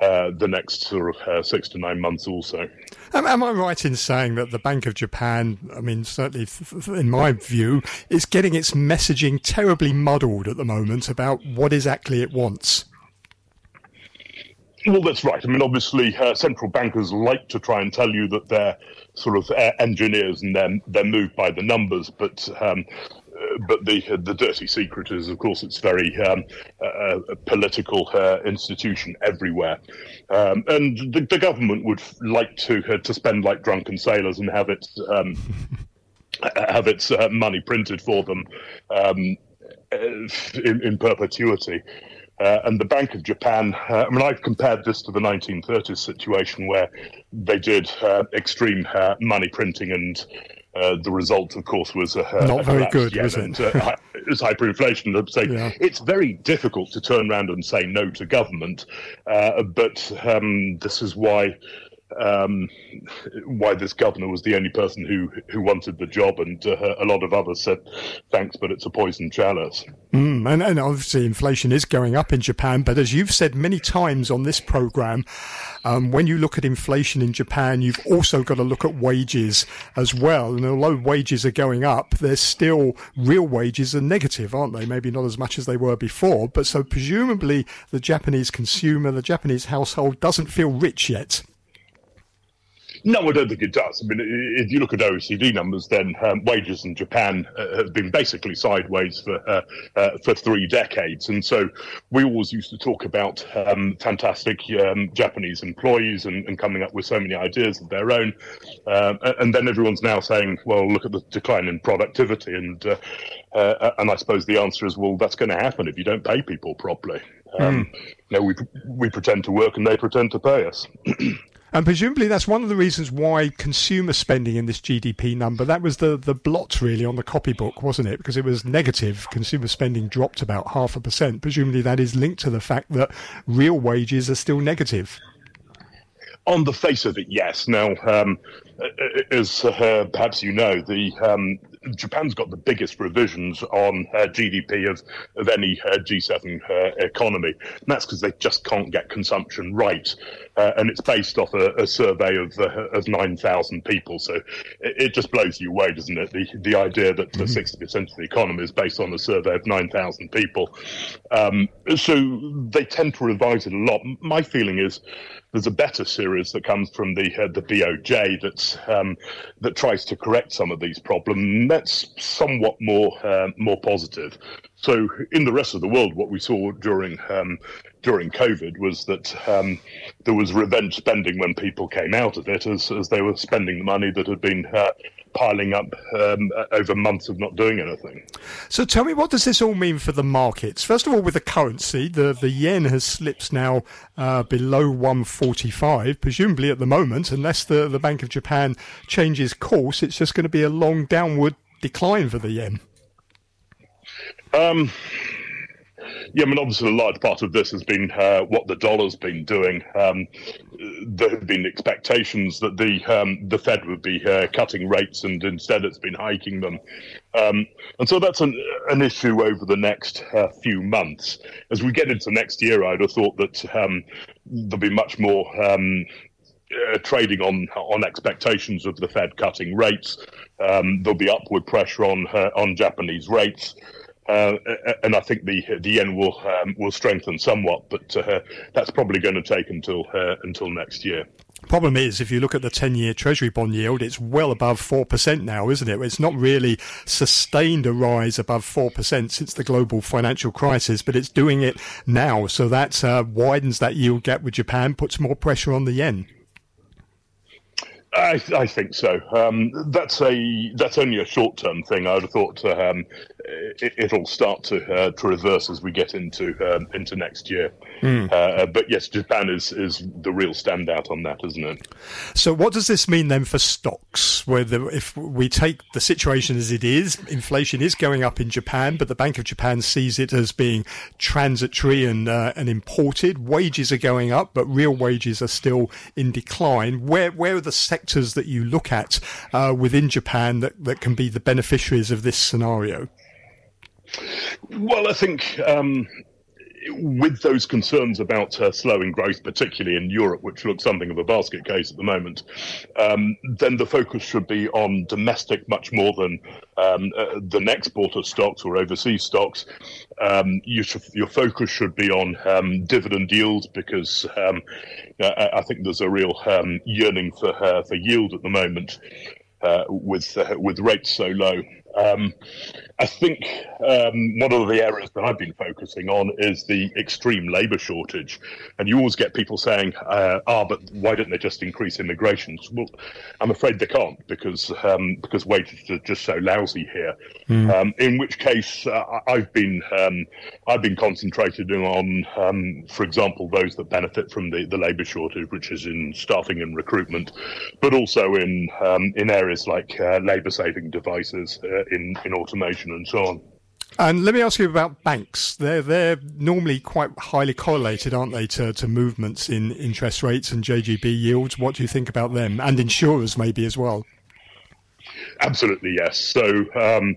uh, the next sort of uh, six to nine months also. Am, am, I right in saying that the Bank of Japan, I mean, certainly in my view, is getting its messaging terribly muddled at the moment about what exactly it wants? Well, that's right. I mean, obviously, uh, central bankers like to try and tell you that they're sort of uh, engineers and they're, they're moved by the numbers, but um, uh, but the the dirty secret is, of course, it's very um, uh, a political uh, institution everywhere, um, and the, the, government would like to uh, to spend like drunken sailors and have its um, have its uh, money printed for them um, in, in perpetuity. Uh, and the Bank of Japan, uh, I mean, I've compared this to the 1930s situation where they did uh, extreme uh, money printing, and uh, the result, of course, was not very good, was it? it was hyperinflation. So yeah. it's very difficult to turn around and say no to government, uh, but um, this is why um, why this governor was the only person who who wanted the job, and uh, a lot of others said thanks, but it's a poison chalice. Mm, and, and, obviously, inflation is going up in Japan. But as you've said many times on this program, um, when you look at inflation in Japan, you've also got to look at wages as well. And although wages are going up, they're still real wages are negative, aren't they? Maybe not as much as they were before. But so presumably, the Japanese consumer, the Japanese household, doesn't feel rich yet. No, I don't think it does. I mean, if you look at OECD numbers, then um, wages in Japan uh, have been basically sideways for uh, uh, for three decades, and so we always used to talk about um, fantastic um, Japanese employees and, and, coming up with so many ideas of their own, um, and then everyone's now saying, "Well, look at the decline in productivity," and uh, uh, and I suppose the answer is, "Well, that's going to happen if you don't pay people properly." Um, mm. You know, we we pretend to work and they pretend to pay us. And presumably that's one of the reasons why consumer spending in this GDP number, that was the, the blot really on the copybook, wasn't it? Because it was negative. Consumer spending dropped about half a percent. Presumably that is linked to the fact that real wages are still negative. On the face of it, yes. Now, um, as uh, perhaps you know, the um, Japan's got the biggest revisions on uh, GDP of, of any uh, G7 uh, economy. And that's because they just can't get consumption right. Uh, and it's based off a, a survey of, uh, of 9,000 people. So it, it, just blows you away, doesn't it? The, the idea that mm-hmm. 60% of the economy is based on a survey of 9,000 people. Um, so they tend to revise it a lot. My feeling is there's a better series that comes from the uh, the BOJ that's um, that tries to correct some of these problems. That's somewhat more uh, more positive. So in the rest of the world, what we saw during um, during COVID was that um, there was revenge spending when people came out of it, as as they were spending the money that had been uh, piling up um, over months of not doing anything. So tell me, what does this all mean for the markets? First of all, with the currency, the, the yen has slipped now uh, below 145. Presumably at the moment, unless the, the Bank of Japan changes course, it's just going to be a long downward decline for the yen. Um, yeah, I mean, obviously, a large part of this has been uh, what the dollar's been doing. Um, there have been expectations that the um, the Fed would be uh, cutting rates, and instead, it's been hiking them. Um, and so that's an, an issue over the next uh, few months. As we get into next year, I'd have thought that um, there'll be much more. Um, uh, trading on on expectations of the Fed cutting rates, um, there'll be upward pressure on uh, on Japanese rates. Uh, and I think the the yen will um, will strengthen somewhat, but uh, that's probably going to take until uh, until next year. Problem is, if you look at the 10 year Treasury bond yield, it's well above 4% now, isn't it? It's not really sustained a rise above 4% since the global financial crisis, but it's doing it now. So that uh, widens that yield gap with Japan, puts more pressure on the yen. I, I, think so. Um, that's a that's only a short term thing. I would have thought um, it, will start to uh, to reverse as we get into um, into next year. Mm. Uh, but yes, Japan is is the real standout on that, isn't it? So, what does this mean then for stocks? Whether if we take the situation as it is, inflation is going up in Japan, but the Bank of Japan sees it as being transitory and uh, and imported. Wages are going up, but real wages are still in decline. Where where are the sectors that you look at uh, within Japan that, that can be the beneficiaries of this scenario? Well, I think um, with those concerns about uh, slowing growth, particularly in Europe, which looks something of a basket case at the moment, um, then the focus should be on domestic much more than um, uh, than exporter stocks or overseas stocks. Um, you your focus should be on um, dividend yield because um, I, I, think there's a real um, yearning for uh, for yield at the moment uh, with uh, with rates so low. Um, I think um, one of the areas that I've been focusing on is the extreme labour shortage. And you always get people saying, uh, ah, but why don't they just increase immigration? Well, I'm afraid they can't because um, because wages are just so lousy here. Mm. in which case, uh, I've been um, I've been concentrated on, um, for example, those that benefit from the, the labour shortage, which is in staffing and recruitment, but also in um, in areas like uh, labour saving devices uh, in in automation and so on. And let me ask you about banks. They're they're normally quite highly correlated, aren't they, to, to movements in interest rates and JGB yields? What do you think about them and insurers maybe as well? Absolutely yes. So. Um,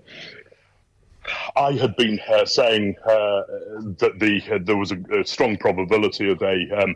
I had been uh, saying uh, that the uh, there was a, a, strong probability of a um,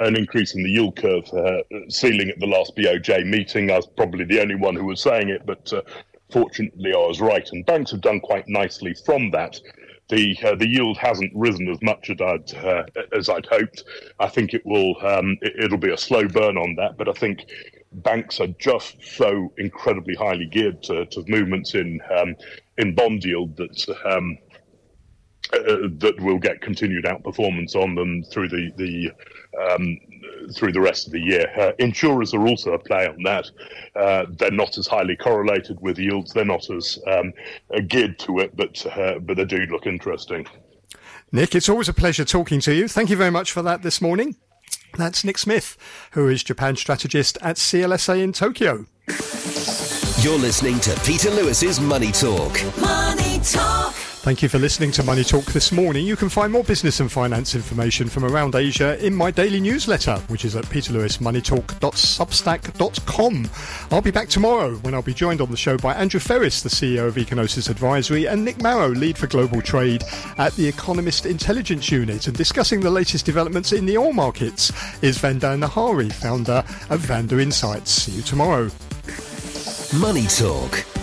an increase in the yield curve uh, ceiling at the last BOJ meeting. I was probably the only one who was saying it, but uh, fortunately, I was right, and banks have done quite nicely from that. The uh, the yield hasn't risen as much as I'd uh, as I'd hoped. I think it will um, it, will be a slow burn on that, but I think banks are just so incredibly highly geared to, to movements in um, in bond yield that um, uh, that will get continued outperformance on them through the the um, through the rest of the year. Uh, insurers are also a play on that. Uh, they're not as highly correlated with yields. They're not as um, geared to it, but uh, but they do look interesting. Nick, it's always a pleasure talking to you. Thank you very much for that this morning. That's Nick Smith, who is Japan strategist at CLSA in Tokyo. You're listening to Peter Lewis's Money Talk. Money Talk. Thank you for listening to Money Talk this morning. You can find more business and finance information from around Asia in my daily newsletter, which is at peterlewismoneytalk.substack.com. I'll be back tomorrow when I'll be joined on the show by Andrew Ferris, the CEO of Econosis Advisory, and Nick Marro, lead for global trade at the Economist Intelligence Unit. And discussing the latest developments in the oil markets is Vandana Hari, founder of Vanda Insights. See you tomorrow. Money Talk